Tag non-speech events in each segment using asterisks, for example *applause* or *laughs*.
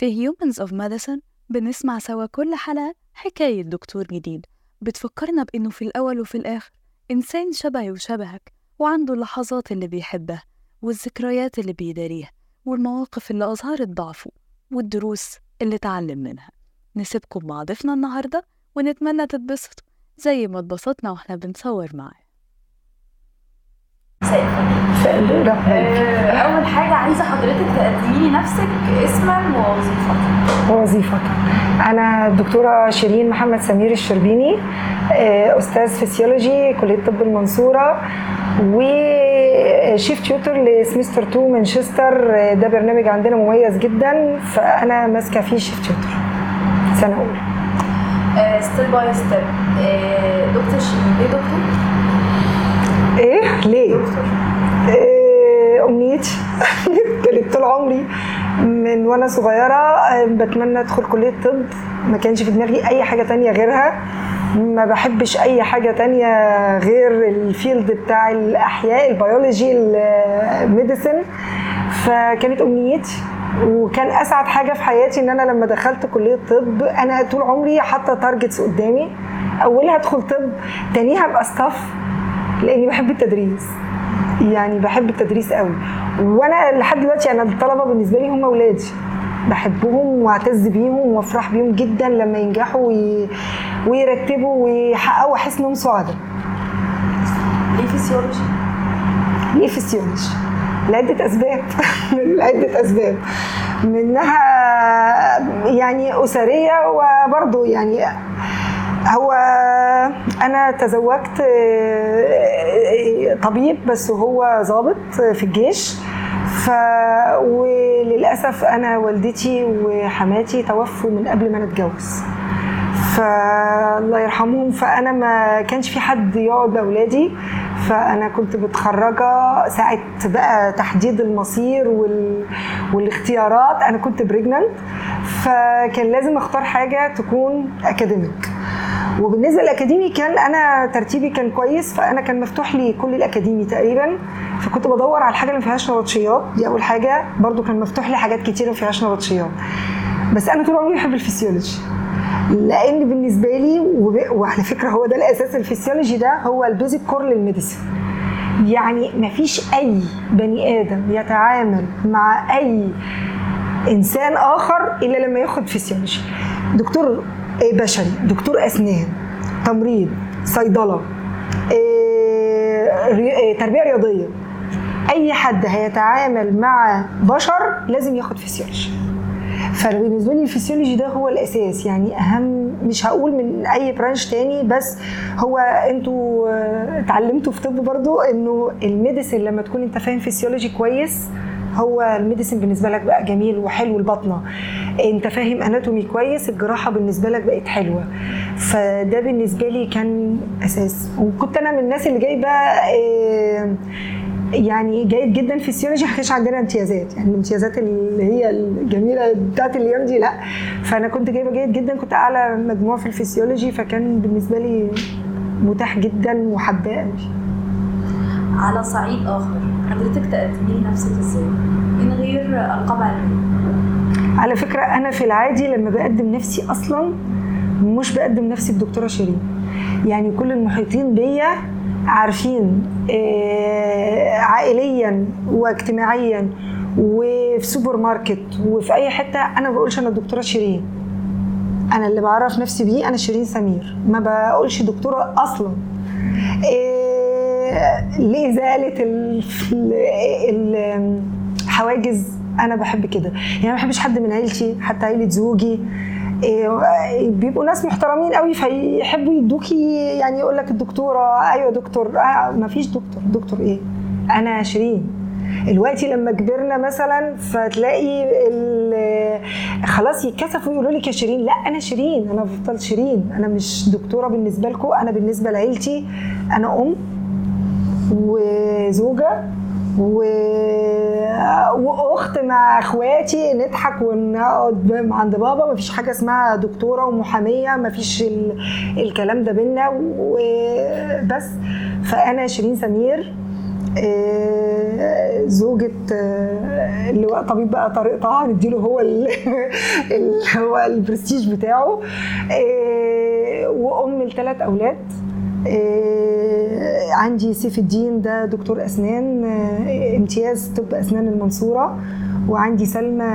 في Humans of Medicine بنسمع سوا كل حلقة حكاية دكتور جديد. بتفكرنا بإنه في الأول وفي الآخر إنسان شبهي وشبهك وعنده اللحظات اللي بيحبها والذكريات اللي بيداريها والمواقف اللي أظهرت ضعفه والدروس اللي اتعلم منها. نسيبكم مع ضيفنا النهاردة ونتمنى تتبسطوا زي ما اتبسطنا وإحنا بنصور معاه. أول حاجة عايزة حضرتك تقدمي لي نفسك اسما ووظيفتك. وظيفتك أنا الدكتورة شيرين محمد سمير الشربيني آه، أستاذ فسيولوجي كلية طب المنصورة و chief tutor ل semester 2 مانشستر. آه، ده برنامج عندنا مميز جدا فأنا ماسكة فيه chief tutor سنة أولى. step by step دكتور شيرين ليه دكتور؟ ليه؟ إيه، أمنيتي. *laughs* كانت طول عمري من وأنا صغيرة آه، بتمنى أدخل كلية طب. ما كانش في دماغي أي حاجة تانية غيرها. ما بحبش أي حاجة تانية غير ال field بتاع الأحياء ال biology ال medicine فكانت أمنيتي. وكان أسعد حاجة في حياتي إن أنا لما دخلت كلية طب أنا طول عمري حاطة targets قدامي. أولها أدخل طب تانيها أبقى staff لاني بحب التدريس. يعني بحب التدريس قوي. وأنا لحد دلوقتي أنا الطلبة بالنسبة لي هم اولادي بحبهم واعتز بيهم وافرح بيهم جدا لما ينجحوا وي... ويرتبوا ويحققوا احس إنهم سعداء. ليه فيسيولوجي؟ ليه فسيولوجي لعدة أسباب. *laughs* لعدة أسباب. منها يعني أسرية وبرضه يعني هو أنا تزوجت طبيب بس هو ضابط في الجيش. ف وللأسف أنا والدتي وحماتي توفوا من قبل ما نتجوز. فالله يرحمهم فأنا ما كانش في حد يقعد لأولادي. فأنا كنت متخرجة ساعة بقى تحديد المصير وال... والاختيارات. أنا كنت pregnant فكان لازم أختار حاجة تكون academic وبالنسبة للأكاديمي كان أنا ترتيبي كان كويس فأنا كان مفتوح لي كل الأكاديمي تقريبا. فكنت بدور على الحاجة اللي ما فيهاش نبطشيات. دي أول حاجة. برضو كان مفتوح لي حاجات كتير ما فيهاش نبطشيات. بس أنا طول عمري بحب الفسيولوجي. لأن بالنسبة لي وعلى فكرة هو ده الأساس الفسيولوجي ده هو ال basic core لل medicine يعني مفيش أي بني آدم يتعامل مع أي إنسان آخر إلا لما ياخد فسيولوجي. دكتور إيه بشري دكتور أسنان تمريض صيدلة ري- إيه تربية رياضية. أي حد هيتعامل مع بشر لازم ياخد فسيولوجي. فبالنسبه لي الفسيولوجي ده هو الأساس. يعني أهم مش هقول من أي branch تاني بس هو أنتوا آه، اتعلمتوا في طب برضو إنه ال medicine لما تكون أنت فاهم فسيولوجي كويس هو ال medicine بالنسبة لك بقى جميل وحلو البطنة. أنت فاهم anatomy كويس الجراحة بالنسبة لك بقت حلوة. فده بالنسبة لي كان أساس. وكنت أنا من الناس اللي جايبة آه، يعني جيد جدا في الفسيولوجي ما كانش عندنا امتيازات. يعني الامتيازات اللي هي الجميلة بتاعت الأيام دي لا. فأنا كنت جايبة جيد جدا كنت أعلى مجموع في الفسيولوجي فكان بالنسبة لي متاح جدا وحباه قوي على صعيد آخر حضرتك تقدمي نفسك إزاي؟ من غير ألقاب علمية. على فكرة أنا في العادي لما بقدم نفسي أصلا مش بقدم نفسي بدكتوره شيرين. يعني كل المحيطين بيا عارفين عائليا واجتماعيا وفي سوبر ماركت وفي أي حتة أنا ما بقولش أنا الدكتورة شيرين. أنا اللي بعرف نفسي بيه أنا شيرين سمير. ما بقولش دكتورة أصلا. إيه لإزالة ال- ال- الحواجز أنا بحب كده. يعني ما بحبش حد من عيلتي حتى عيلة زوجي. بيبقوا ناس محترمين قوي فيحبوا يدوكي يعني يقول لك الدكتورة أيوه دكتور آه ما فيش دكتور دكتور إيه؟ أنا شيرين دلوقتي لما كبرنا مثلا فتلاقي خلاص يتكسفوا يقولوا لك يا شيرين لا أنا شيرين أنا بفضل شيرين أنا مش دكتورة بالنسبة لكم أنا بالنسبة لعيلتي. أنا أم وزوجة و... وأخت مع أخواتي نضحك ونقعد عند بابا. مفيش حاجة اسمها دكتورة ومحامية مفيش ال... الكلام ده بينا. وبس. فأنا شيرين سمير آه، زوجة آه، اللواء طبيب بقى طارق طه نديله هو ال- *laughs* اللي هو البرستيج بتاعه. آه، وأم لثلاث أولاد. آه، عندي سيف الدين ده دكتور أسنان آه، امتياز طب أسنان المنصورة. وعندي سلمى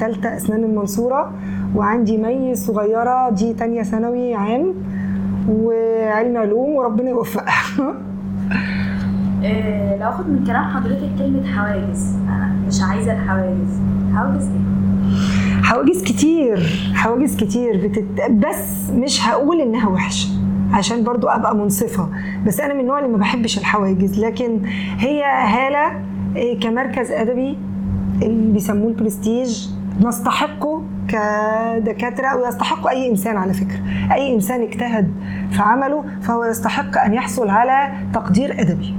تالتة أسنان المنصورة. وعندي مي صغيرة دي تانية ثانوي عام. وعلم علوم وربنا يوفقها. *laughs* آه، لو آخد من كلام حضرتك كلمة حواجز. أنا مش عايزة الحواجز. حواجز إيه؟ حواجز كتير. حواجز كتير بتت... بس مش هقول إنها وحشة. عشان برضو أبقى منصفة. بس أنا من النوع اللي ما بحبش الحواجز. لكن هي هالة إيه، كمركز أدبي اللي بيسموه البرستيج نستحقه كدكاترة ويستحق أي إنسان على فكرة. أي إنسان اجتهد في عمله فهو يستحق أن يحصل على تقدير أدبي.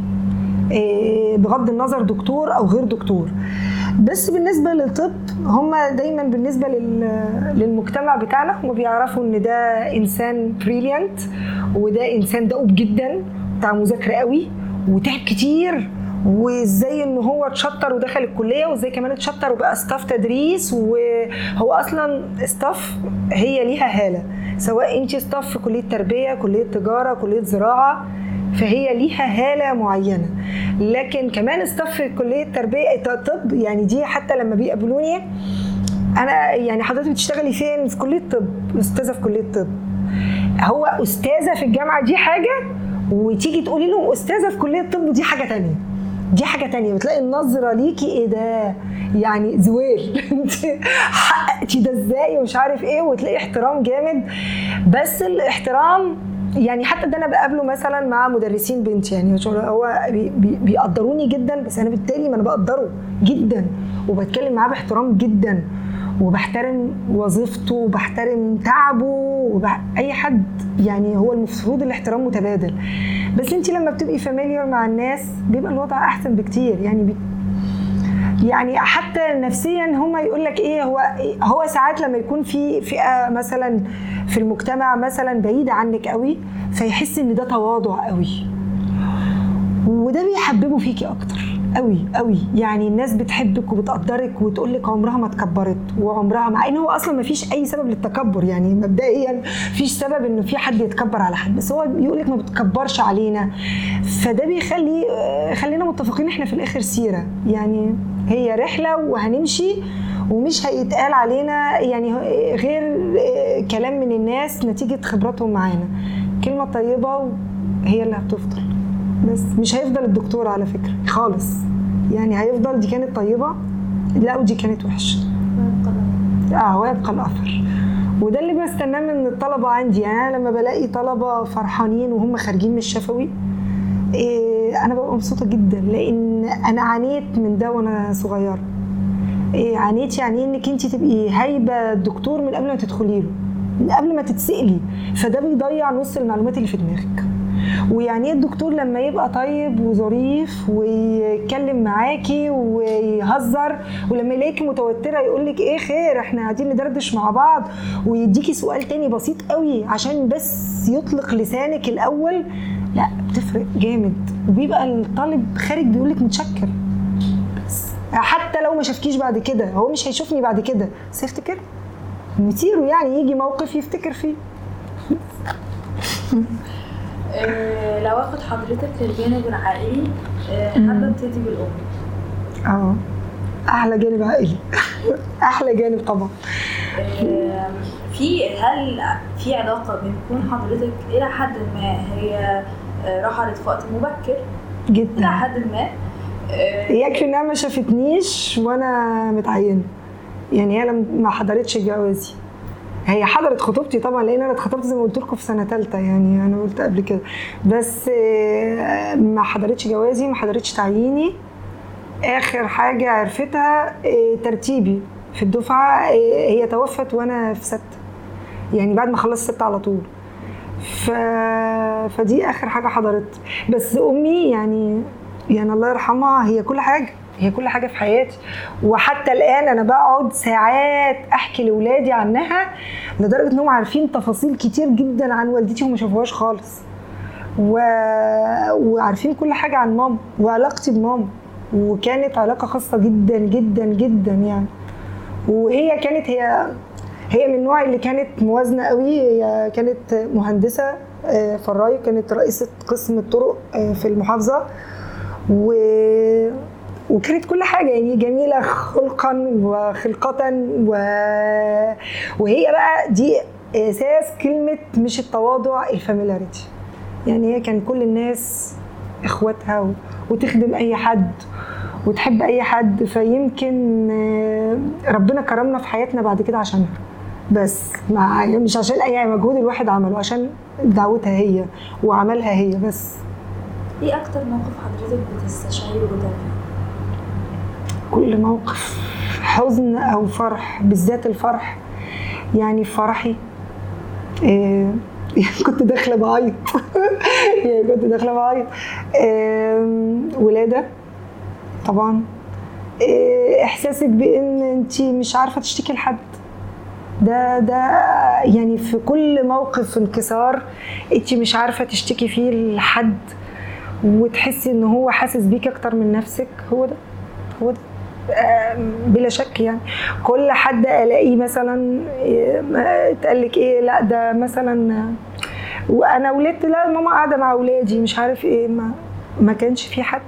بغض النظر دكتور أو غير دكتور. بس بالنسبة للطب هم دايما بالنسبة لل- للمجتمع بتاعنا هم بيعرفوا إن ده إنسان brilliant وده إنسان دؤوب جدا بتاع مذاكرة قوي وتعب كتير وإزاي إن هو اتشطر ودخل الكلية وإزاي كمان اتشطر وبقى staff تدريس وهو أصلا staff هي ليها هالة. سواء انت staff في كلية تربية كلية تجارة كلية زراعة فهي ليها هالة معينة. لكن كمان في كلية تربيه طب يعني دي حتى لما بيقابلوني أنا يعني حضرتك بتشتغلي فين؟ في كلية طب أستاذة في كلية طب هو أستاذة في الجامعة دي حاجة وتيجي تقولي لهم أستاذة في كلية طب دي حاجة تانية. دي حاجة تانية وتلاقي النظرة ليكي إيه ده؟ يعني زويل *laughs* انت حققتي ده إزاي؟ ومش عارف إيه وتلاقي احترام جامد. بس الاحترام يعني حتى ده أنا بقابله مثلا مع مدرسين بنتي يعني هو بي- بي- بيقدروني جدا بس أنا بالتالي ما أنا بقدره جدا وبتكلم معاه باحترام جدا وبحترم وظيفته وبحترم تعبه وبح... أي حد يعني هو المفروض الاحترام متبادل بس انت لما بتبقي فاميليار مع الناس بيبقى الوضع أحسن بكتير يعني. يعني حتى نفسيا هما يقول لك إيه هو هو ساعات لما يكون في فئة مثلا في المجتمع مثلا بعيدة عنك قوي فيحس إن ده تواضع قوي. وده بيحببه فيكي أكتر. قوي قوي. يعني الناس بتحبك وبتقدرك وتقول لك عمرها ما اتكبرت وعمرها مع إن هو أصلا ما فيش أي سبب للتكبر. يعني مبدئيا فيش سبب إنه في حد يتكبر على حد بس هو بيقول لك ما بتكبرش علينا. فده بيخلي خلينا متفقين إحنا في الآخر سيرة. يعني هي رحلة وهنمشي ومش هيتقال علينا يعني غير كلام من الناس نتيجة خبراتهم معانا. كلمة طيبة هي اللي هتفضل. بس مش هيفضل الدكتور على فكرة خالص. يعني هيفضل دي كانت طيبة لا ودي كانت وحشة. آه ويبقى الاثر وده اللي بستناه من الطلبة عندي. يعني أنا لما بلاقي طلبة فرحانين وهم خارجين من الشفوي أنا ببقى مبسوطة جدا لأن أنا عانيت من ده وأنا صغيرة. إيه عانيت يعني إنك انت تبقي هايبة الدكتور من قبل ما تدخلي له من قبل ما تتسألي. فده بيضيع نص المعلومات اللي في دماغك. ويعني إيه الدكتور لما يبقى طيب وظريف ويتكلم معاكي ويهزر ولما يلاقيكي متوترة يقول لك إيه خير إحنا قاعدين ندردش مع بعض ويديكي سؤال تاني بسيط قوي عشان بس يطلق لسانك الأول لا بتفرق جامد. وبيبقى الطالب خارج بيقول لك متشكر. بس حتى لو ما شافكيش بعد كده هو مش هيشوفني بعد كده. بس يفتكر مصيره يعني يجي موقف يفتكر فيه. *laughs* آه، لو أخد حضرتك للجانب العائلي آه، حابة ابتدي بالأم. آه أحلى جانب عائلي. *laughs* أحلى جانب طبعا. آه، في هل في علاقة بين كون حضرتك إلى حد ما هي رحلت في وقت مبكر إلى جدا حد ما. آه، يكفي انها ما شافتنيش وأنا متعينة. يعني هي لم- ما حضرتش جوازي. هي حضرت خطوبتي طبعا لأن أنا اتخطبت زي ما قلت لكم في سنة ثالثه يعني أنا قلت قبل كده. بس آه، ما حضرتش جوازي ما حضرتش تعييني. آخر حاجة عرفتها آه، ترتيبي في الدفعة آه، هي توفت وأنا في ستة. يعني بعد ما خلصت ستة على طول. ف... فدي آخر حاجة حضرت. بس أمي يعني يعني الله يرحمها هي كل حاجة هي كل حاجة في حياتي. وحتى الآن أنا بقعد ساعات أحكي لأولادي عنها لدرجة إنهم عارفين تفاصيل كتير جدا عن والدتي وما شافوهاش خالص. و... وعارفين كل حاجة عن ماما وعلاقتي بماما. وكانت علاقة خاصة جدا جدا جدا يعني. وهي كانت هي هي من النوع اللي كانت موازنة قوي هي كانت مهندسة آه، فراي كانت رئيسة قسم الطرق آه، في المحافظة. و وكانت كل حاجة يعني جميلة خلقا وخلقه و... وهي بقى دي أساس كلمة مش التواضع الفاميلاريتي يعني هي كان كل الناس إخواتها و... وتخدم أي حد وتحب أي حد. فيمكن آه، ربنا كرمنا في حياتنا بعد كده عشانها. بس مع مش عشان أي مجهود الواحد عمله عشان دعوتها هي وعملها هي بس. إيه أكتر موقف حضرتك بتستشعري فيه؟ كل موقف حزن أو فرح بالذات الفرح يعني فرحي. إيه يعني *laughs* كنت داخلة بعيط. *laughs* يعني كنت داخلة بعيط. إيه ولادة طبعا. إيه إحساسك بإن انت مش عارفة تشتكي لحد. ده ده يعني في كل موقف انكسار انت مش عارفة تشتكي فيه لحد وتحسي ان هو حاسس بيك أكتر من نفسك. هو ده هو ده. بلا شك يعني. كل حد ألاقيه مثلا اتقال لك إيه لأ ده مثلا وأنا ولدت لا ماما قاعدة مع اولادي مش عارف إيه ما ما كانش في حد.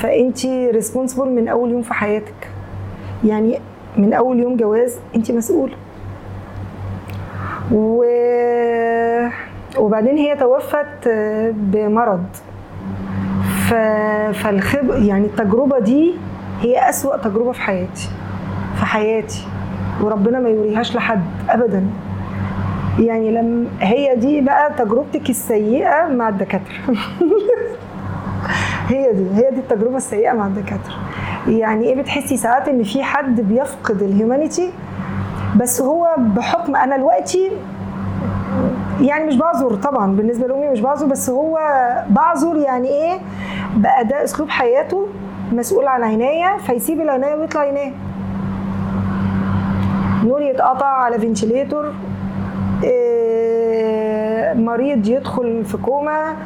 فانت ريسبونسبل من أول يوم في حياتك. يعني من أول يوم جواز انت مسؤولة. و... وبعدين هي توفت بمرض. ف... فالخب يعني التجربة دي هي أسوأ تجربة في حياتي في حياتي وربنا ما يوريهاش لحد أبدا. يعني لم هي دي بقى تجربتك السيئة مع الدكاترة. *laughs* هي دي هي دي التجربة السيئة مع الدكاترة. يعني إيه بتحسي ساعات إن في حد بيفقد الهيومانيتي بس هو بحكم أنا دلوقتي يعني مش بعذر طبعا بالنسبة لأمي مش بعذر بس هو بعذر يعني إيه؟ بقى ده أسلوب حياته مسؤول عن عناية فيسيب العناية ويطلع ينام نور يتقطع على ventilator إيه مريض يدخل في كوما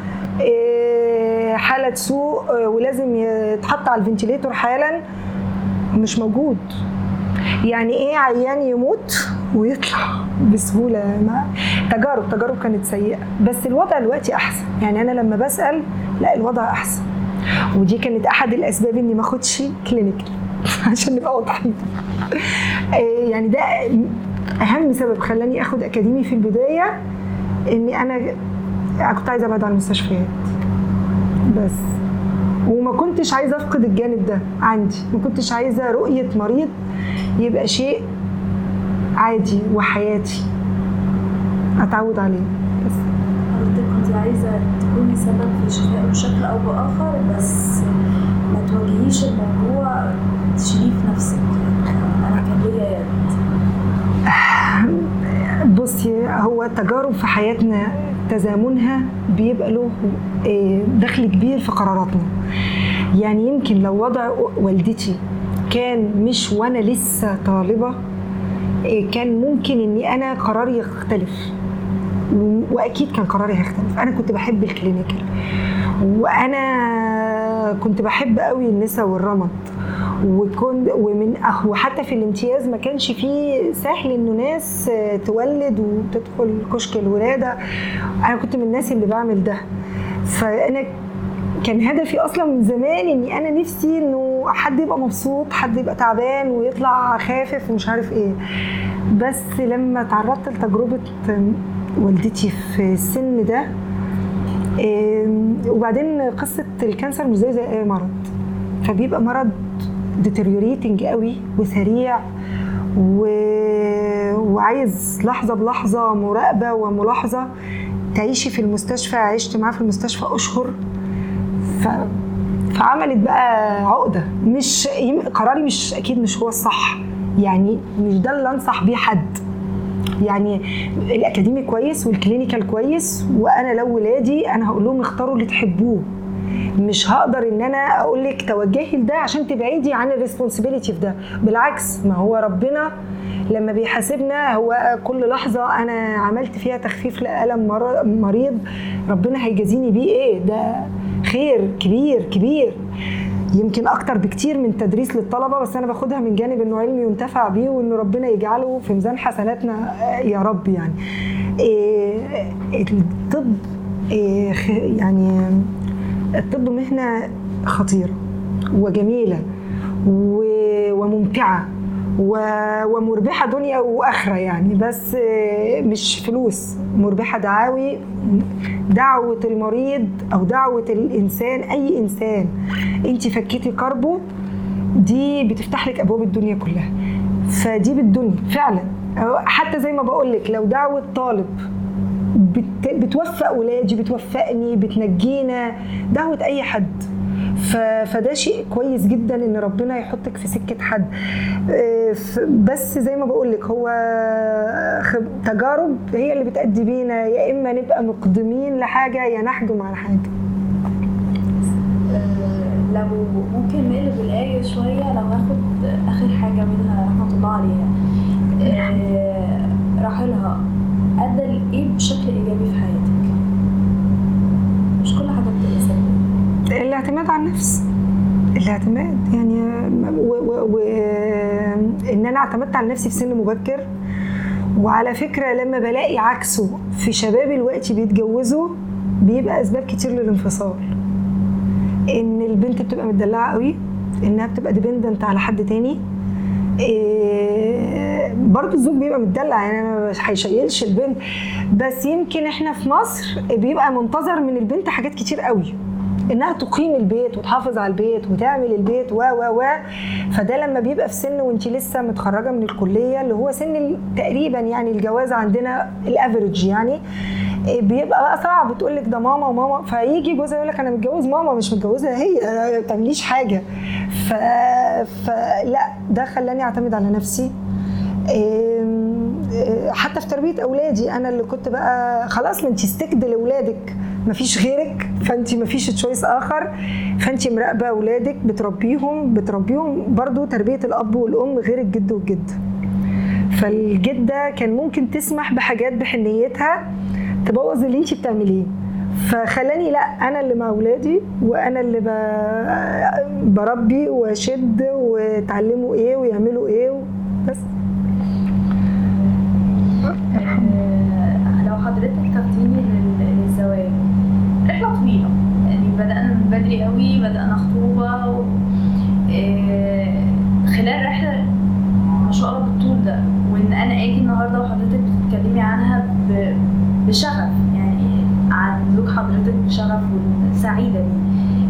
إيه حالة سوء إيه ولازم يتحط على ال ventilator حالا. مش موجود. يعني إيه عيان يموت ويطلع بسهولة؟ ما تجارب تجارب كانت سيئة بس الوضع دلوقتي أحسن. يعني أنا لما بسأل لا الوضع أحسن. ودي كانت أحد الأسباب إني ما أخدش كلينيكال *laughs* عشان نبقى واضحين. يعني ده أهم سبب خلاني آخد أكاديمي في البداية إني أنا كنت عايزة أبعد عن المستشفيات. بس. وما كنتش عايزة أفقد الجانب ده عندي ما كنتش عايزة رؤية مريض يبقى شيء عادي وحياتي. أتعود عليه. بس. حضرتك كنت عايزة تكوني سبب في شفائه بشكل أو بآخر بس ما تواجهيش الموضوع تشيليه في نفسك. أنا كان ليا يد *sighs* بصي هو التجارب في حياتنا تزامنها بيبقى له دخل كبير في قراراتنا. يعني يمكن لو وضع والدتي كان مش وأنا لسه طالبة كان ممكن إني أنا قراري يختلف. وأكيد كان قراري هيختلف. أنا كنت بحب الكلينيكال. وأنا كنت بحب قوي النساء والرمد وكنت ومن وحتى في الامتياز ما كانش فيه سهل إنه ناس تولد وتدخل كشك الولادة. أنا كنت من الناس اللي بعمل ده. فأنا كان هدفي أصلا من زمان إني أنا نفسي إنه حد يبقى مبسوط حد يبقى تعبان ويطلع خف ومش عارف إيه. بس لما تعرضت لتجربة والدتي في السن ده وبعدين قصة ال cancer مش زي زي أي مرض. فبيبقى مرض deteriorating قوي وسريع و... وعايز لحظة بلحظة مراقبة وملاحظة تعيشي في المستشفى عشت معاه في المستشفى أشهر. ف... فعملت بقى عقدة. مش قراري مش أكيد مش هو الصح. يعني مش ده اللي أنصح بيه حد. يعني الأكاديمي كويس وال clinical كويس وأنا لو ولادي أنا هقول لهم اختاروا اللي تحبوه. مش هقدر إن أنا أقول لك توجهي لده عشان تبعدي عن ال responsibility في ده. بالعكس ما هو ربنا لما بيحاسبنا هو كل لحظة أنا عملت فيها تخفيف لألم مر- مريض ربنا هيجازيني بيه إيه؟ ده خير كبير كبير. يمكن أكتر بكتير من تدريس للطلبة بس أنا باخدها من جانب إنه علم ينتفع بيه وإنه ربنا يجعله في ميزان حسناتنا يا رب يعني. إيه الطب إيه يعني الطب مهنه خطيرة وجميلة وممتعة ومربحة دنيا وآخرة يعني بس آه، مش فلوس. مربحة دعاوي دعوة المريض أو دعوة الإنسان أي إنسان. انت فكيتي كربه دي بتفتح لك أبواب الدنيا كلها. فدي بالدنيا فعلا. حتى زي ما بقول لك لو دعوة طالب بت بتوفق ولادي بتوفقني بتنجينا دعوة أي حد. ف- فده شيء كويس جدا إن ربنا يحطك في سكة حد. آه، بس زي ما بقول لك هو خب- تجارب هي اللي بتأدي بينا. يا إما نبقى مقدمين لحاجة يا نحجم على حاجة. آه، لو ممكن نقلب الآية شوية لو هاخد آخر حاجة منها رحمة الله عليها آه، راحلها أدى لإيه بشكل إيجابي في حياتك؟ مش كل حاجة بتبقى سلبية الاعتماد على النفس. الاعتماد. يعني و و و إن أنا اعتمدت على نفسي في سن مبكر وعلى فكرة لما بلاقي عكسه في شباب الوقت بيتجوزوا بيبقى أسباب كتير للانفصال. إن البنت بتبقى متدلعة قوي إنها بتبقى ديبندنت على حد تاني. برضه الزوج بيبقى متدلع يعني مش هيشيلش البنت. بس يمكن إحنا في مصر بيبقى منتظر من البنت حاجات كتير قوي. إنها تقيم البيت وتحافظ على البيت وتعمل البيت و و و. فده لما بيبقى في سن وانت لسه متخرجة من الكلية اللي هو سن تقريبا يعني الجواز عندنا الأفريج يعني إيه بيبقى بقى صعب تقول لك ده ماما وماما. فيجي جوزها يقول لك أنا متجوز ماما مش متجوزها هي أنا ما بتعمليش حاجة. ف... فلا ده خلاني أعتمد على نفسي. إيه، حتى في تربية أولادي أنا اللي كنت بقى خلاص ما انت استكد لأولادك. مفيش غيرك فانت مفيش تشويس آخر. فانت مراقبة أولادك بتربيهم بتربيهم برضو تربية الأب والأم غير الجد والجد. فالجده كان ممكن تسمح بحاجات بحنيتها تبوظ اللي انت بتعمليه. فخلاني لا أنا اللي مع أولادي وأنا اللي بربي وأشد وتعلموا إيه ويعملوا إيه بس آه، لو حضرتك تاخديني لل- للزواج رحلة طويلة. يعني بدأنا من بدري قوي بدأنا خطوبة و... آه، خلال رحلة ما شاء الله بالطول ده. وإن أنا آجي النهاردة وحضرتك بتتكلمي عنها ب... بشغف. يعني عن زوج حضرتك بشغف والسعيدة دي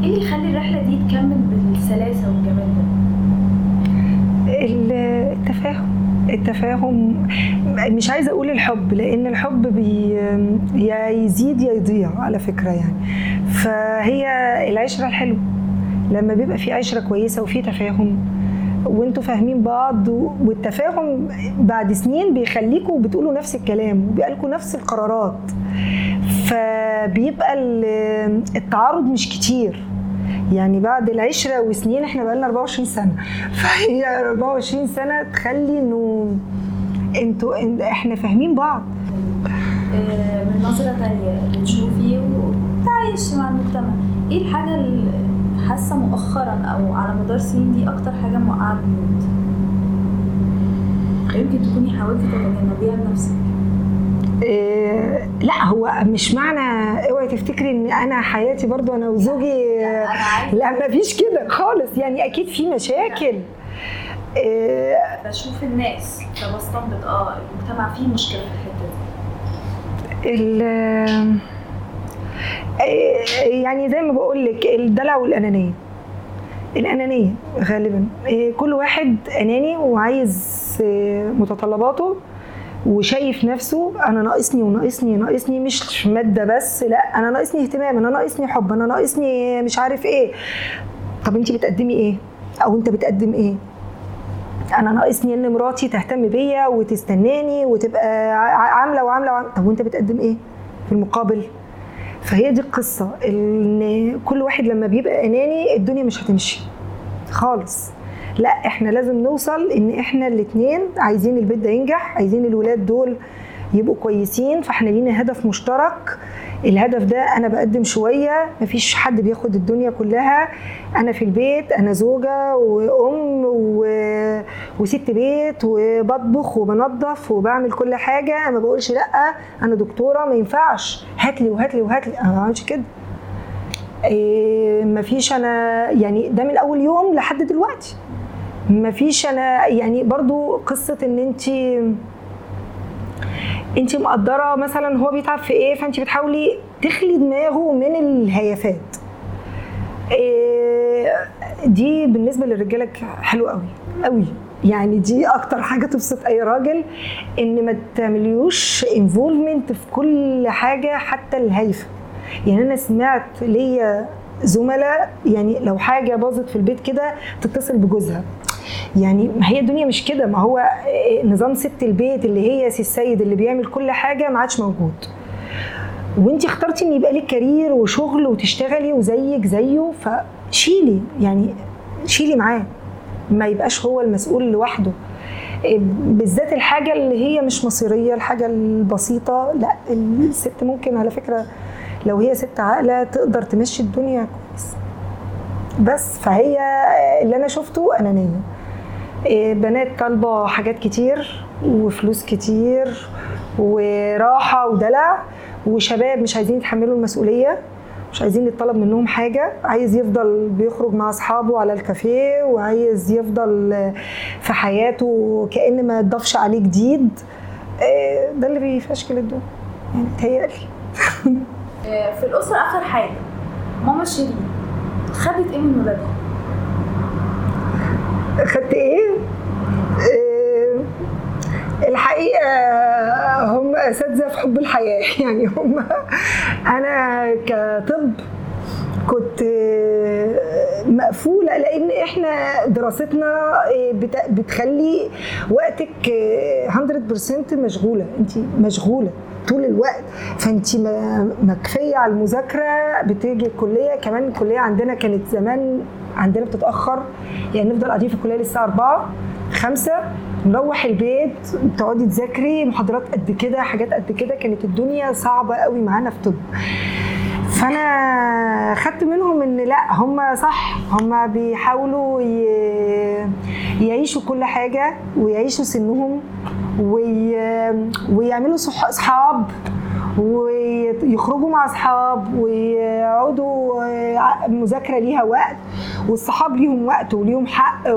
إيه اللي يخلي الرحلة دي تكمل بالسلاسة والجمال ده؟ التفاهم. التفاهم مش عايزة أقول الحب لأن الحب بي يا يزيد يا يضيع على فكرة يعني. فهي العشرة الحلوه لما بيبقى في عشرة كويسة وفي تفاهم وانتوا فاهمين بعض والتفاهم بعد سنين بيخليكوا بتقولوا نفس الكلام وبيبقى لكم نفس القرارات. فبيبقى ال- التعارض مش كتير. يعني بعد العشرة وسنين إحنا بقالنا 24 سنة. فهي 24 سنة تخلي إنه أنتوا إحنا فاهمين بعض. آه، من نظرة تانية بتشوفي وتعيش مع المجتمع. إيه الحاجة اللي حاسة مؤخرا أو على مدار سنين دي أكتر حاجة موقعة البيوت يمكن تكوني حاولتي تتجنبيها بنفسك إيه لا هو مش معنى اوعي تفتكري ان أنا حياتي برضو أنا وزوجي عايزة لا ما فيش كده خالص. يعني أكيد في مشاكل. إيه بشوف الناس فبستنبط آه المجتمع فيه مشكلة في الحتة دي. ال يعني زي ما بقول لك الدلع والأنانية. الأنانية غالبا. كل واحد أناني وعايز متطلباته. وشايف نفسه أنا ناقصني وناقصني ناقصني مش مادة بس لا أنا ناقصني اهتمام أنا ناقصني حب أنا ناقصني مش عارف إيه. طب انت بتقدمي إيه؟ أو أنت بتقدم إيه؟ أنا ناقصني إن مراتي تهتم بيا وتستناني وتبقى عاملة وعاملة وعاملة. طب وأنت بتقدم إيه في المقابل؟ فهي دي القصة إن كل واحد لما بيبقى أناني الدنيا مش هتمشي خالص. لا إحنا لازم نوصل إن إحنا الاتنين عايزين البيت ده ينجح عايزين الولاد دول يبقوا كويسين فإحنا لينا هدف مشترك. الهدف ده أنا بقدم شوية مفيش حد بياخد الدنيا كلها. أنا في البيت أنا زوجة وأم و... وست بيت وبطبخ وبنظف وبعمل كل حاجة. ما بقولش لأ أنا دكتورة ما ينفعش. هات لي وهات لي وهات لي. أنا ما بعملش كده. إيه مفيش أنا يعني ده من أول يوم لحد دلوقتي. مفيش أنا يعني برضو قصة إن أنت أنت مقدرة مثلا هو بيتعب في إيه فأنت بتحاولي تخلي دماغه من الهيافات. إيه دي بالنسبة للرجالة حلو قوي قوي يعني دي أكتر حاجة تبسط أي راجل إن ما تعمليوش انفولمنت في كل حاجة حتى الهايفه يعني أنا سمعت ليا زملاء يعني لو حاجة باظت في البيت كده تتصل بجوزها. يعني ما هي الدنيا مش كده. ما هو نظام ست البيت اللي هي سي السيد اللي بيعمل كل حاجة ما عادش موجود. وانت اخترتي ان يبقى لك career وشغل وتشتغلي وزيك زيه فشيلي يعني شيلي معاه. ما يبقاش هو المسؤول لوحده. بالذات الحاجة اللي هي مش مصيرية الحاجة البسيطة. لا الست ممكن على فكرة لو هي ست عاقلة تقدر تمشي الدنيا كويس. بس فهي اللي أنا شفته أنانية. بنات طالبة حاجات كتير وفلوس كتير وراحة ودلع وشباب مش عايزين يتحملوا المسؤولية مش عايزين يطلب منهم حاجة عايز يفضل بيخرج مع أصحابه على الكافيه وعايز يفضل في حياته كأن ما ضافش عليه جديد ده اللي بيفشكل الدنيا يعني تهيألي *laughs* في الأسرة آخر حاجة ماما شيرين خدت إيه من ولادها؟ خدت إيه؟ الحقيقة هم أساتذة في حب الحياة. *laughs* يعني هم أنا كطب كنت مقفولة لأن إحنا دراستنا بتخلي وقتك 100% مشغولة. انت مشغولة طول الوقت. فانت مكفية على المذاكرة بتيجي الكلية. كمان الكلية عندنا كانت زمان عندنا بتتأخر. يعني نفضل قاعدين في الكلية للساعه 4 5 نروح البيت تقعدي تذاكري محاضرات قد كده حاجات قد كده كانت الدنيا صعبة قوي معانا في طب. فأنا خدت منهم إن لأ هم صح هم بيحاولوا يعيشوا كل حاجة ويعيشوا سنهم وي... ويعملوا اصحاب ويخرجوا مع أصحاب ويقعدوا مذاكرة ليها وقت والصحاب ليهم وقت وليهم حق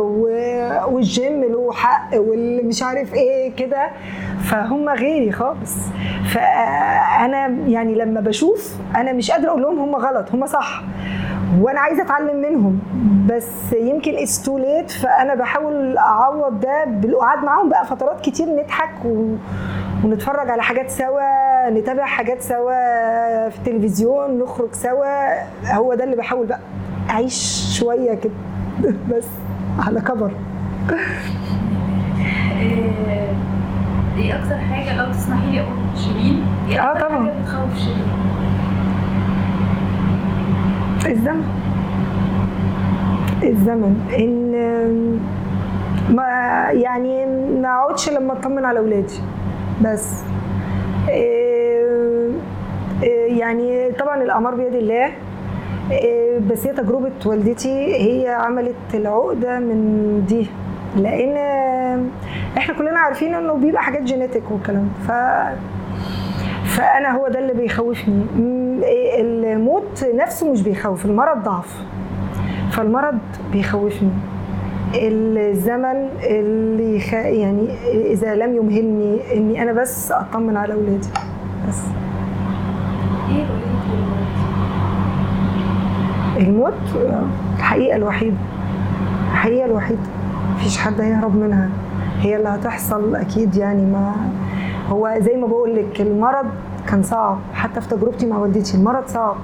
والجيم له حق واللي مش عارف إيه كده. فهم غيري خالص. فأنا يعني لما بشوف أنا مش قادرة أقول لهم هم غلط هم صح. وأنا عايزة أتعلم منهم. بس يمكن it's too late فأنا بحاول أعوض ده بالقعاد معاهم. بقى فترات كتير نضحك و... ونتفرج على حاجات سوا. نتابع حاجات سوا في التلفزيون نخرج سوا. هو ده اللي بحاول بقى. أعيش شوية كده. *laughs* بس على كبر *laughs* إيه أكتر حاجة؟ لو تسمحي لي أقول شيرين. إيه آه طبعا. بتخوف شيرين؟ الزمن. الزمن. إن ما يعني ما أقعدش لما أطمن على اولادي بس إيه يعني طبعا الاعمار بيد الله. إيه بس هي تجربة والدتي هي عملت العقدة من دي لأن إحنا كلنا عارفين إنه بيبقى حاجات جينيتك والكلام ف فأنا هو ده اللي بيخوفني. الموت نفسه مش بيخوف المرض ضعف. فالمرض بيخوفني. الزمن اللي خ... يعني إذا لم يمهلني إني أنا بس أطمن على أولادي. بس إيه رؤيتك الموت الحقيقة الوحيده الحقيقة الوحيده مفيش حد هيهرب منها. هي اللي هتحصل أكيد يعني ما هو زي ما بقول لك المرض كان صعب. حتى في تجربتي مع والدتي المرض صعب.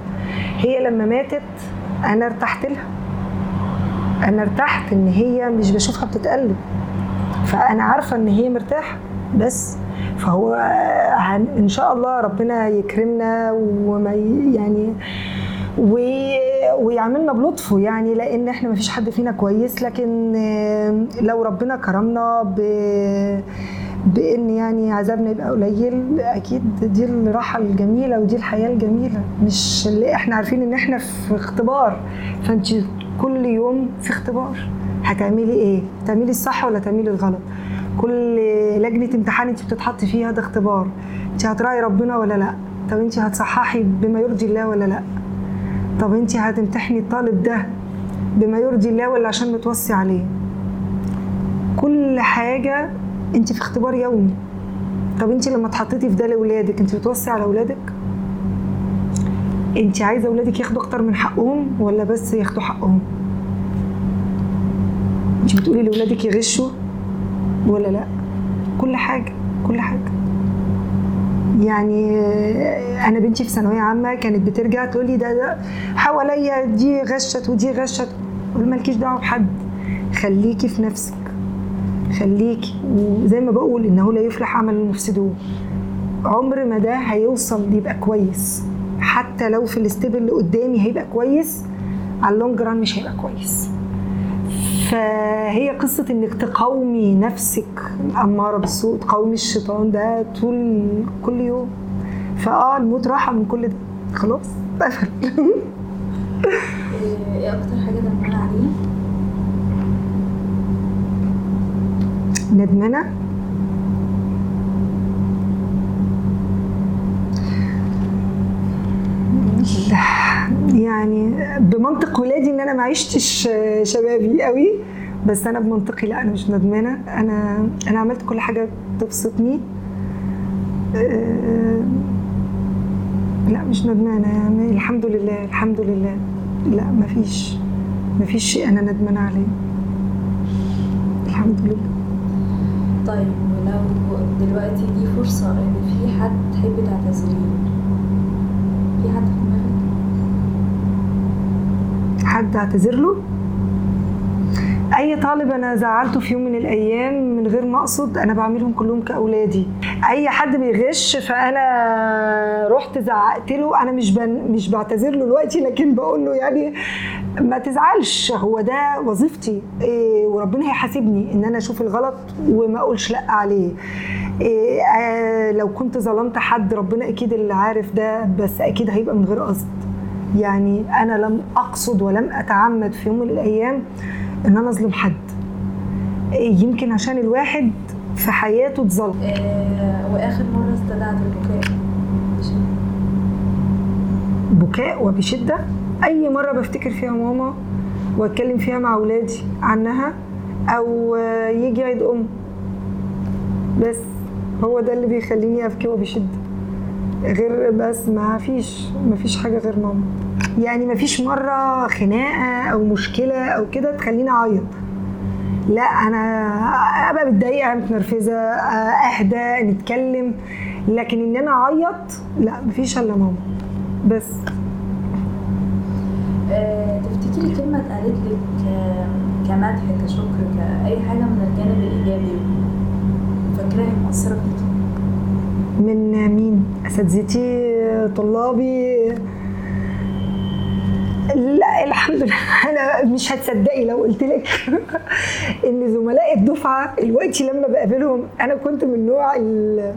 هي لما ماتت أنا ارتحت لها. أنا ارتحت إن هي مش بشوفها بتتقلب. فأنا عارفة إن هي مرتاحة بس. فهو إن شاء الله ربنا يكرمنا وما يعني و- ويعملنا بلطفه يعني لأن إحنا ما فيش حد فينا كويس. لكن لو ربنا كرمنا ب بإن يعني عذابنا يبقى قليل أكيد دي الراحة الجميلة ودي الحياة الجميلة. مش اللي إحنا عارفين إن إحنا في اختبار. فأنت كل يوم في اختبار. هتعملي إيه؟ تعملي الصح ولا تعملي الغلط؟ كل لجنة امتحان أنت بتتحطي فيها ده اختبار. أنت هتراعي ربنا ولا لأ؟ طب أنت هتصححي بما يرضي الله ولا لأ؟ طب انت هتمتحني الطالب ده بما يرضي الله ولا عشان متوصي عليه؟ كل حاجة انت في اختبار يومي. طب انت لما اتحطيتي في ده لاولادك انت بتوصي على اولادك انت عايزة اولادك ياخدوا أكتر من حقهم ولا بس ياخدوا حقهم؟ انت بتقولي لاولادك يغشوا ولا لأ؟ كل حاجة كل حاجة. يعني أنا بنتي في ثانوية عامة كانت بترجع تقول لي ده ده حواليا دي غشت ودي غشت. قول مالكيش دعوة بحد خليكي في نفسك خليكي. وزي ما بقول انه لا يفلح عمل المفسدون عمر ما ده هيوصل يبقى كويس. حتى لو في ال step اللي قدامي هيبقى كويس على ال long run مش هيبقى كويس. فهي قصة إنك تقاومي نفسك الأمارة بالسوء تقاومي الشيطان ده طول كل يوم. فآه الموت راحة من كل ده. خلاص قفل. إيه أكتر حاجة ندمانة عليها؟ ندمانة؟ *laughs* يعني بمنطق ولادي إن أنا ما عشتش شبابي قوي بس أنا بمنطقي لا أنا مش ندمانة. أنا أنا عملت كل حاجة تبسطني. أه، لا مش ندمانة يعني. الحمد لله الحمد لله. لا ما فيش ما فيش شيء أنا ندمانة عليه. الحمد لله. طيب ولو دلوقتي دي فرصة إن في حد تحبي تعتذري له؟ في حد حد اعتذر له؟ أي طالب أنا زعلته في يوم من الأيام من غير ما أقصد أنا بعملهم كلهم كأولادي. أي حد بيغش فأنا رحت زعقت له أنا مش بن مش بعتذر له دلوقتي لكن بقول له يعني ما تزعلش هو ده وظيفتي. إيه وربنا هيحاسبني إن أنا أشوف الغلط وما أقولش لأ عليه. إيه آه لو كنت ظلمت حد ربنا أكيد اللي عارف ده بس أكيد هيبقى من غير قصد. يعني أنا لم أقصد ولم أتعمد في يوم من الأيام إن أنا أظلم حد. يمكن عشان الواحد في حياته اتظلم. آه وآخر مرة استدعت البكاء. بكاء وبشدة؟ أي مرة بفتكر فيها ماما وأتكلم فيها مع أولادي عنها أو يجي عيد أم. بس هو ده اللي بيخليني أبكي وبشده غير بس ما فيش ما فيش حاجة غير ماما. يعني ما فيش مرة خناقة أو مشكلة أو كده تخليني أعيط. لا أنا أبقى متضايقة متنرفزة أهدى نتكلم. لكن إن أنا أعيط لا مفيش إلا ماما. بس. آه تفتكري كلمة اتقالت لك كمدح كشكر كأي حاجة من الجانب الإيجابي فاكراها مؤثرة فيكي؟ من مين؟ أساتذتي طلابي. لا الحمد لله. *laughs* أنا مش هتصدقي لو قلت لك *laughs* إن زملاء الدفعة دلوقتي لما بقابلهم أنا كنت من ال-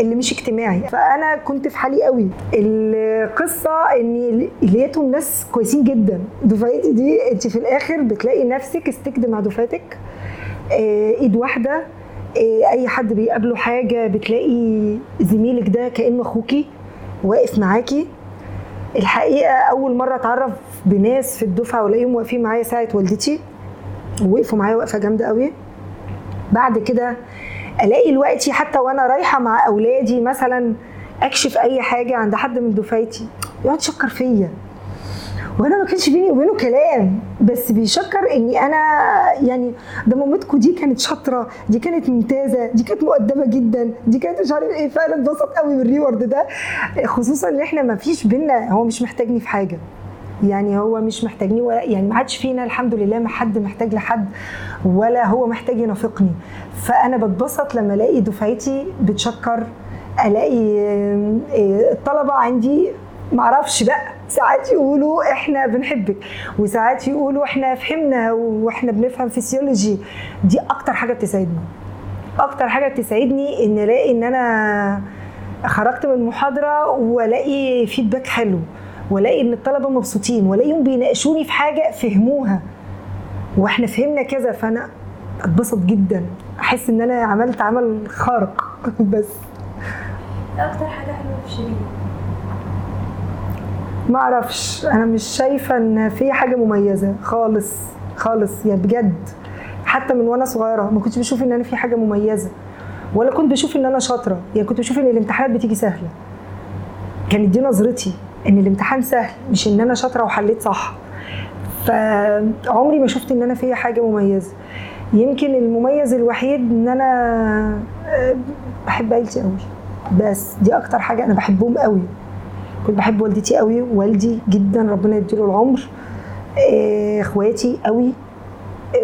اللي مش اجتماعي. فأنا كنت في حالي قوي. القصة اني لقيتهم ناس كويسين جدا. دفعتي دي أنت في الآخر بتلاقي نفسك استكد مع دفعتك. آه، إيد واحدة. أي حد بيقابله حاجة بتلاقي زميلك ده كانه أخوكي واقف معاكي. الحقيقة أول مرة أتعرف بناس في الدفعة وألاقيهم واقفين معايا ساعة والدتي ووقفوا معايا وقفة جامدة قوي بعد كده ألاقي دلوقتي حتى وأنا رايحة مع أولادي مثلا أكشف أي حاجة عند حد من دفعتي. يقعد يشكر فيا. وأنا ما كانش بيني وبينه كلام بس بيشكر إني أنا يعني ده مامتكم دي كانت شاطرة دي كانت ممتازة دي كانت مؤدبه جدا دي كانت مش عارف إيه فأنا اتبسط قوي بالريورد ده خصوصا إن إحنا ما فيش بينا هو مش محتاجني في حاجة. يعني هو مش محتاجني ولا يعني ما حدش فينا الحمد لله ما حد محتاج لحد ولا هو محتاج ينافقني. فأنا بتبسط لما ألاقي دفعتي بتشكر ألاقي آه، الطلبة عندي معرفش بقى. ساعات يقولوا إحنا بنحبك وساعات يقولوا إحنا فهمنا وإحنا بنفهم فيسيولوجي دي أكتر حاجة بتسعدني أكتر حاجة بتسعدني إن ألاقي إن أنا خرجت من المحاضرة وألاقي فيدباك حلو وألاقي إن الطلبة مبسوطين والاقيهم بيناقشوني في حاجة فهموها. وإحنا فهمنا كذا فأنا أتبسط جدا. أحس إن أنا عملت عمل خارق *laughs* بس. أكتر حاجة حلوة في شيرين ما أعرفش. أنا مش شايفة إن في حاجة مميزة خالص خالص يعني بجد. حتى من وأنا صغيرة ما كنتش بشوف إن أنا في حاجة مميزة ولا كنت بشوف إن أنا شاطرة. يعني كنت بشوف إن الامتحانات بتيجي سهلة. كانت دي نظرتي إن الامتحان سهل مش إن أنا شاطرة وحليت صح. فعمري ما شفت إن أنا فيا حاجة مميزة. يمكن المميز الوحيد إن أنا آه، بحب عيلتي قوي بس دي أكتر حاجة أنا بحبهم قوي كنت بحب والدتي قوي والدي جدا ربنا يديله العمر. آه، اخواتي قوي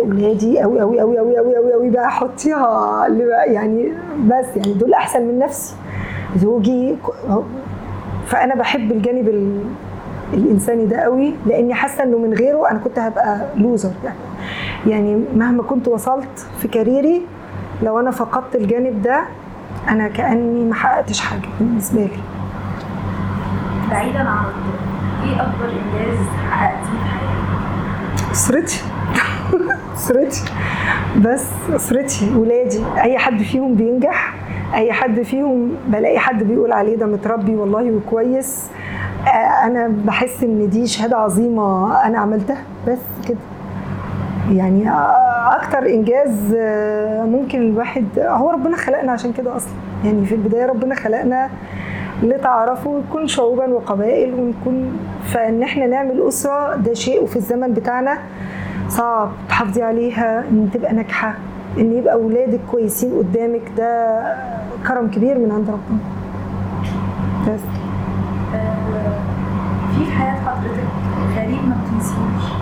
اولادي قوي قوي قوي قوي قوي قوي قوي بقى حطيها يعني بس يعني دول أحسن من نفسي. زوجي فأنا بحب الجانب ال- الإنساني ده قوي لأني حاسة إنه من غيره أنا كنت هبقى لوزر يعني. يعني مهما كنت وصلت في كاريري لو أنا فقدت الجانب ده أنا كأني ما حققتش حاجة بالنسبة لي. بعيدا عن إيه أكبر إنجاز حققتيه في حياتك؟ أسرتي. *laughs* أسرتي. بس أسرتي ولادي. أي حد فيهم بينجح أي حد فيهم بلاقي حد بيقول عليه ده متربي والله وكويس. آه، أنا بحس إن دي شهادة عظيمة أنا عملتها. بس كده. يعني آه، أكتر إنجاز آه، ممكن الواحد هو ربنا خلقنا عشان كده أصلا. يعني في البداية ربنا خلقنا لتعرفوا نكون شعوبا وقبائل ونكون فإن إحنا نعمل أسرة ده شيء وفي الزمن بتاعنا صعب تحافظي عليها إن تبقى ناجحة إن يبقى أولادك كويسين قدامك ده كرم كبير من عند ربنا. بس. آه، في حياة حضرتك غريب ما بتنسيهوش؟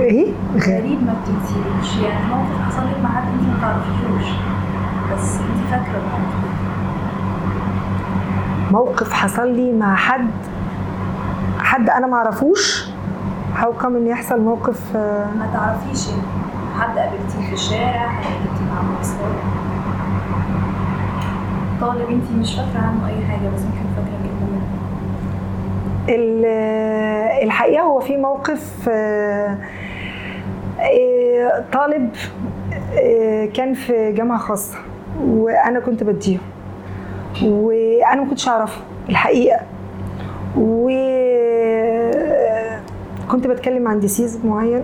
إيه؟ غريب ما بتنسيهوش؟ يعني موقف حصل لك مع حد انت ما تعرفيهوش بس انت فاكرة الموقف موقف حصل لي مع حد حد أنا ما أعرفوش. هاو كم إن يحصل موقف آه، ما تعرفيش حد قابلتيه في الشارع حد قابلتيه مع مواصلات؟ طالب انت مش فاكرة عنه أي حاجة بس ممكن فاكرة منه. ال- الحقيقة هو في موقف آه، آه، طالب آه، كان في جامعة خاصة وأنا كنت بديه وأنا ما كنتش أعرفه الحقيقة. وكنت بتكلم عن disease معين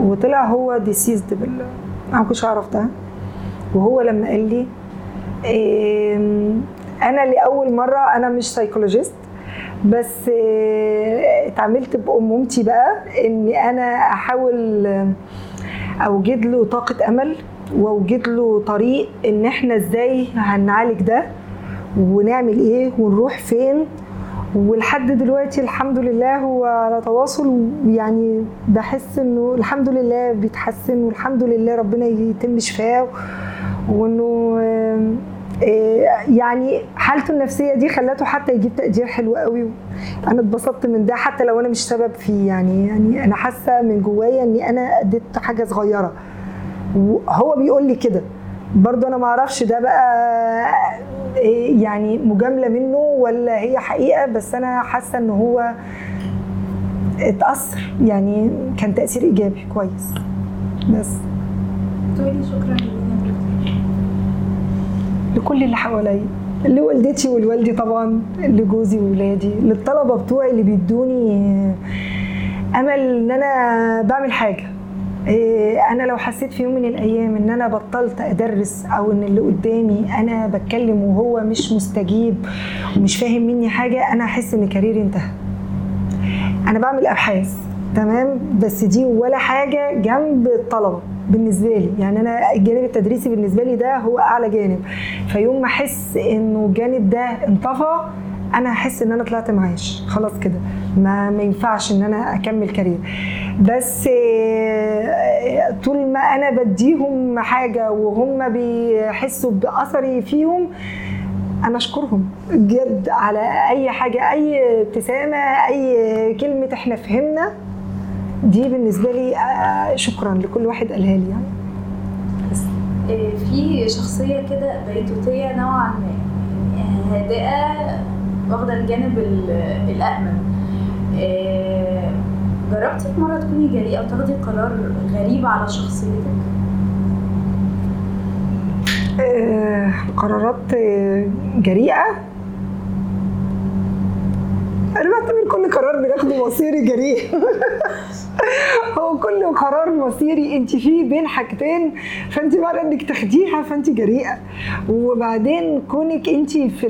وطلع هو disease بال أنا ما كنتش أعرف ده. وهو لما قال لي أنا لأول مرة أنا مش psychologist بس آه، اتعاملت بأمومتي بقى إني أنا أحاول آه، أوجد له طاقة أمل وأوجد له طريق إن إحنا إزاي هنعالج ده. ونعمل إيه ونروح فين. ولحد دلوقتي الحمد لله هو على تواصل ويعني بحس إنه الحمد لله بيتحسن والحمد لله ربنا يتم شفاه وإنه آه، يعني حالته النفسية دي خلته حتى يجيب تقدير حلو قوي. أنا اتبسطت من ده حتى لو أنا مش سبب فيه يعني يعني أنا حاسة من جوايا إني أنا أديت حاجة صغيرة. وهو بيقول لي كده برضه أنا ما أعرفش ده بقى يعني مجاملة منه ولا هي حقيقة بس أنا حاسة إن هو اتأثر يعني كان تأثير إيجابي كويس. بس. تقولي شكرا لكل اللي حواليا لوالدتي ولوالدي طبعا لجوزي وولادي للطلبة بتوعي اللي بيدوني أمل إن أنا بعمل حاجة. أنا لو حسيت في يوم من الأيام إن أنا بطلت أدرس أو إن اللي قدامي أنا بتكلم وهو مش مستجيب ومش فاهم مني حاجة أنا احس إن كاريري انتهى. أنا بعمل أبحاث تمام؟ بس دي ولا حاجة جنب الطلبة بالنسبة لي. يعني أنا الجانب التدريسي بالنسبة لي ده هو أعلى جانب. فيوم ما أحس إنه الجانب ده انطفى أنا هحس إن أنا طلعت معاش. خلاص كده. ما ما ينفعش إن أنا أكمل كارير. بس آه، طول ما أنا بديهم حاجة وهم بيحسوا بأثري فيهم أنا أشكرهم بجد على أي حاجة أي ابتسامة أي كلمة إحنا فهمنا. دي بالنسبة لي آه، شكرا لكل واحد قالها لي يعني. في شخصية كده بيتوتية نوعا ما. يعني واخدة الجانب ال- الأأمن إيه، جربتي في مرة تكوني جريئة وتاخدي قرار غريب على شخصيتك؟ آه، قرارات آه، جريئة أنا بعتبر كل قرار بناخده مصيري جريء. *laughs* هو كل قرار مصيري. انت فيه بين حاجتين فانت معنى انك تاخديها فانت جريئة. وبعدين كونك انت في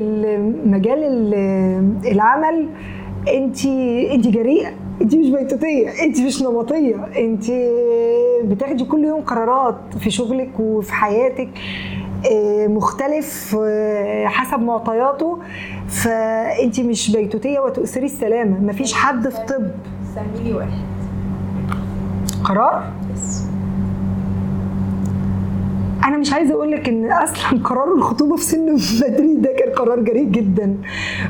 مجال ال- العمل انت انت جريئة. انت مش بيتوتية. انت مش نمطية. انت بتاخدي كل يوم قرارات في شغلك وفي حياتك. مختلف آه، حسب معطياته. فانت مش بيتوتية وتؤثري السلامة مفيش حد في طب. سمي لي واحد. قرار؟ بس أنا مش عايزة أقول لك إن أصلا قرار الخطوبة في سن بدري ده كان قرار جريء جدا.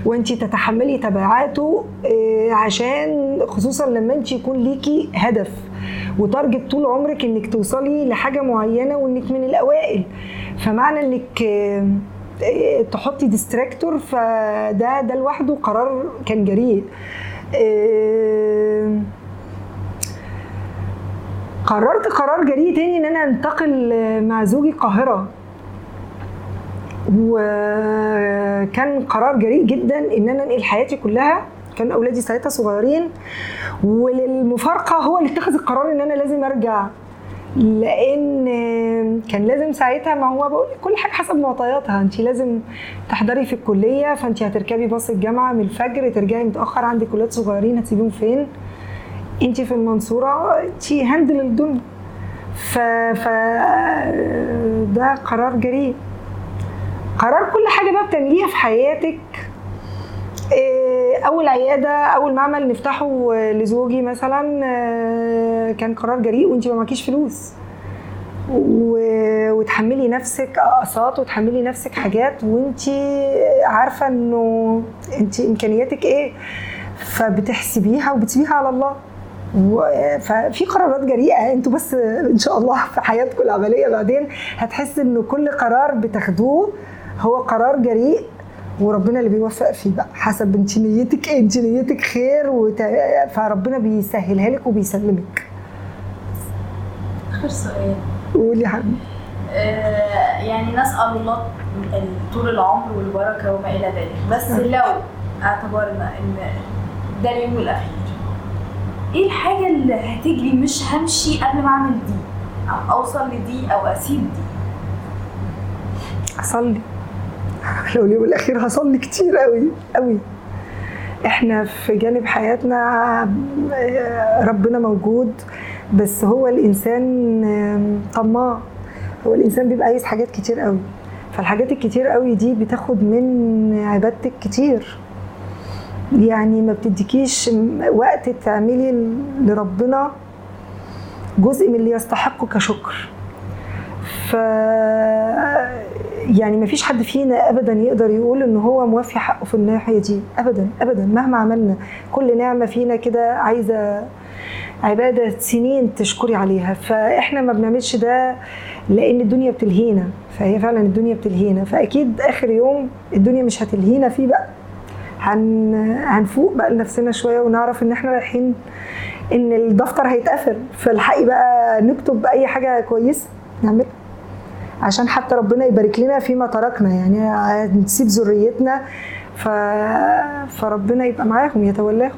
وانت تتحملي تبعاته آه، عشان خصوصا لما انت يكون ليكي هدف. و target طول عمرك إنك توصلي لحاجة معينة وإنك من الأوائل. فمعنى إنك آه، آه، تحطي distractor فده ده لوحده قرار كان جريء. آه، قررت قرار جريء تاني إن أنا أنتقل مع زوجي القاهرة. وكان قرار جريء جدا إن أنا أنقل حياتي كلها. كان أولادي ساعتها صغيرين. وللمفارقة هو اللي اتخذ القرار إن أنا لازم أرجع. لأن كان لازم ساعتها ما هو بقول كل حاجة حسب معطياتها. انت لازم تحضري في الكلية فانت هتركبي باص الجامعة من الفجر ترجعي متأخر عندك ولاد صغيرين هتسيبيهم فين؟ انت في المنصورة انت هندل الدنيا. ف... ف ده قرار جريء. قرار كل حاجة بقى بتعمليها في حياتك. إيه، أول عيادة أول معمل نفتحه لزوجي مثلا آه، كان قرار جريء وانت ما معكيش فلوس. و- وتحملي نفسك أقساط وتحملي نفسك حاجات وانت عارفة إنه انت إمكانياتك إيه. فبتحسبيها وبتسيبيها على الله. ففي قرارات جريئة. أنتوا بس إن شاء الله في حياتكم العملية بعدين هتحس إنه كل قرار بتاخدوه هو قرار جريء. وربنا اللي بيوفق فيه بقى حسب انت نيتك إيه انت نيتك خير وت... فربنا بيسهلها لك وبيسلمك. آخر سؤال. قولي يا حبيبي. آه، يعني نسأل الله طول العمر والبركة وما إلى ذلك بس لو اعتبرنا إن ده اليوم الأخير إيه الحاجة اللي هتجري مش همشي قبل ما أعمل دي؟ أو أوصل لدي أو أسيب دي؟ أصلي. *laughs* لو اليوم الأخير هصلي كتير قوي قوي إحنا في جانب حياتنا ربنا موجود بس هو الإنسان طماع هو الإنسان بيبقى عايز حاجات كتير قوي فالحاجات الكتير قوي دي بتاخد من عبادتك كتير. يعني ما بتديكيش وقت تعملي لربنا جزء من اللي يستحقه كشكر. ف يعني ما فيش حد فينا ابدا يقدر يقول إن هو موفي حقه في الناحية دي. ابدا ابدا. مهما عملنا كل نعمة فينا كده عايزة عبادة سنين تشكري عليها. فإحنا ما بنعملش ده لأن الدنيا بتلهينا. فهي فعلا الدنيا بتلهينا. فأكيد آخر يوم الدنيا مش هتلهينا فيه بقى. هن... هنفوق بقى لنفسنا شوية ونعرف إن إحنا رايحين إن الدفتر هيتقفل. فالحقي بقى نكتب أي حاجة كويسة نعملها. عشان حتى ربنا يبارك لنا فيما تركنا. يعني نسيب ذريتنا ف... فربنا يبقى معاهم يتولاهم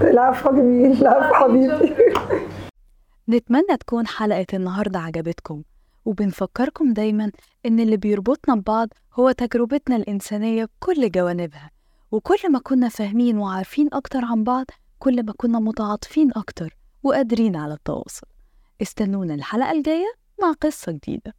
العفو جميل العفو حبيبي. نتمنى تكون حلقة النهاردة عجبتكم وبنفكركم دايما إن اللي بيربطنا ببعض هو تجربتنا الإنسانية بكل جوانبها. وكل ما كنا فاهمين وعارفين أكتر عن بعض كل ما كنا متعاطفين أكتر وقادرين على التواصل. استنونا الحلقة الجاية مع قصة جديدة.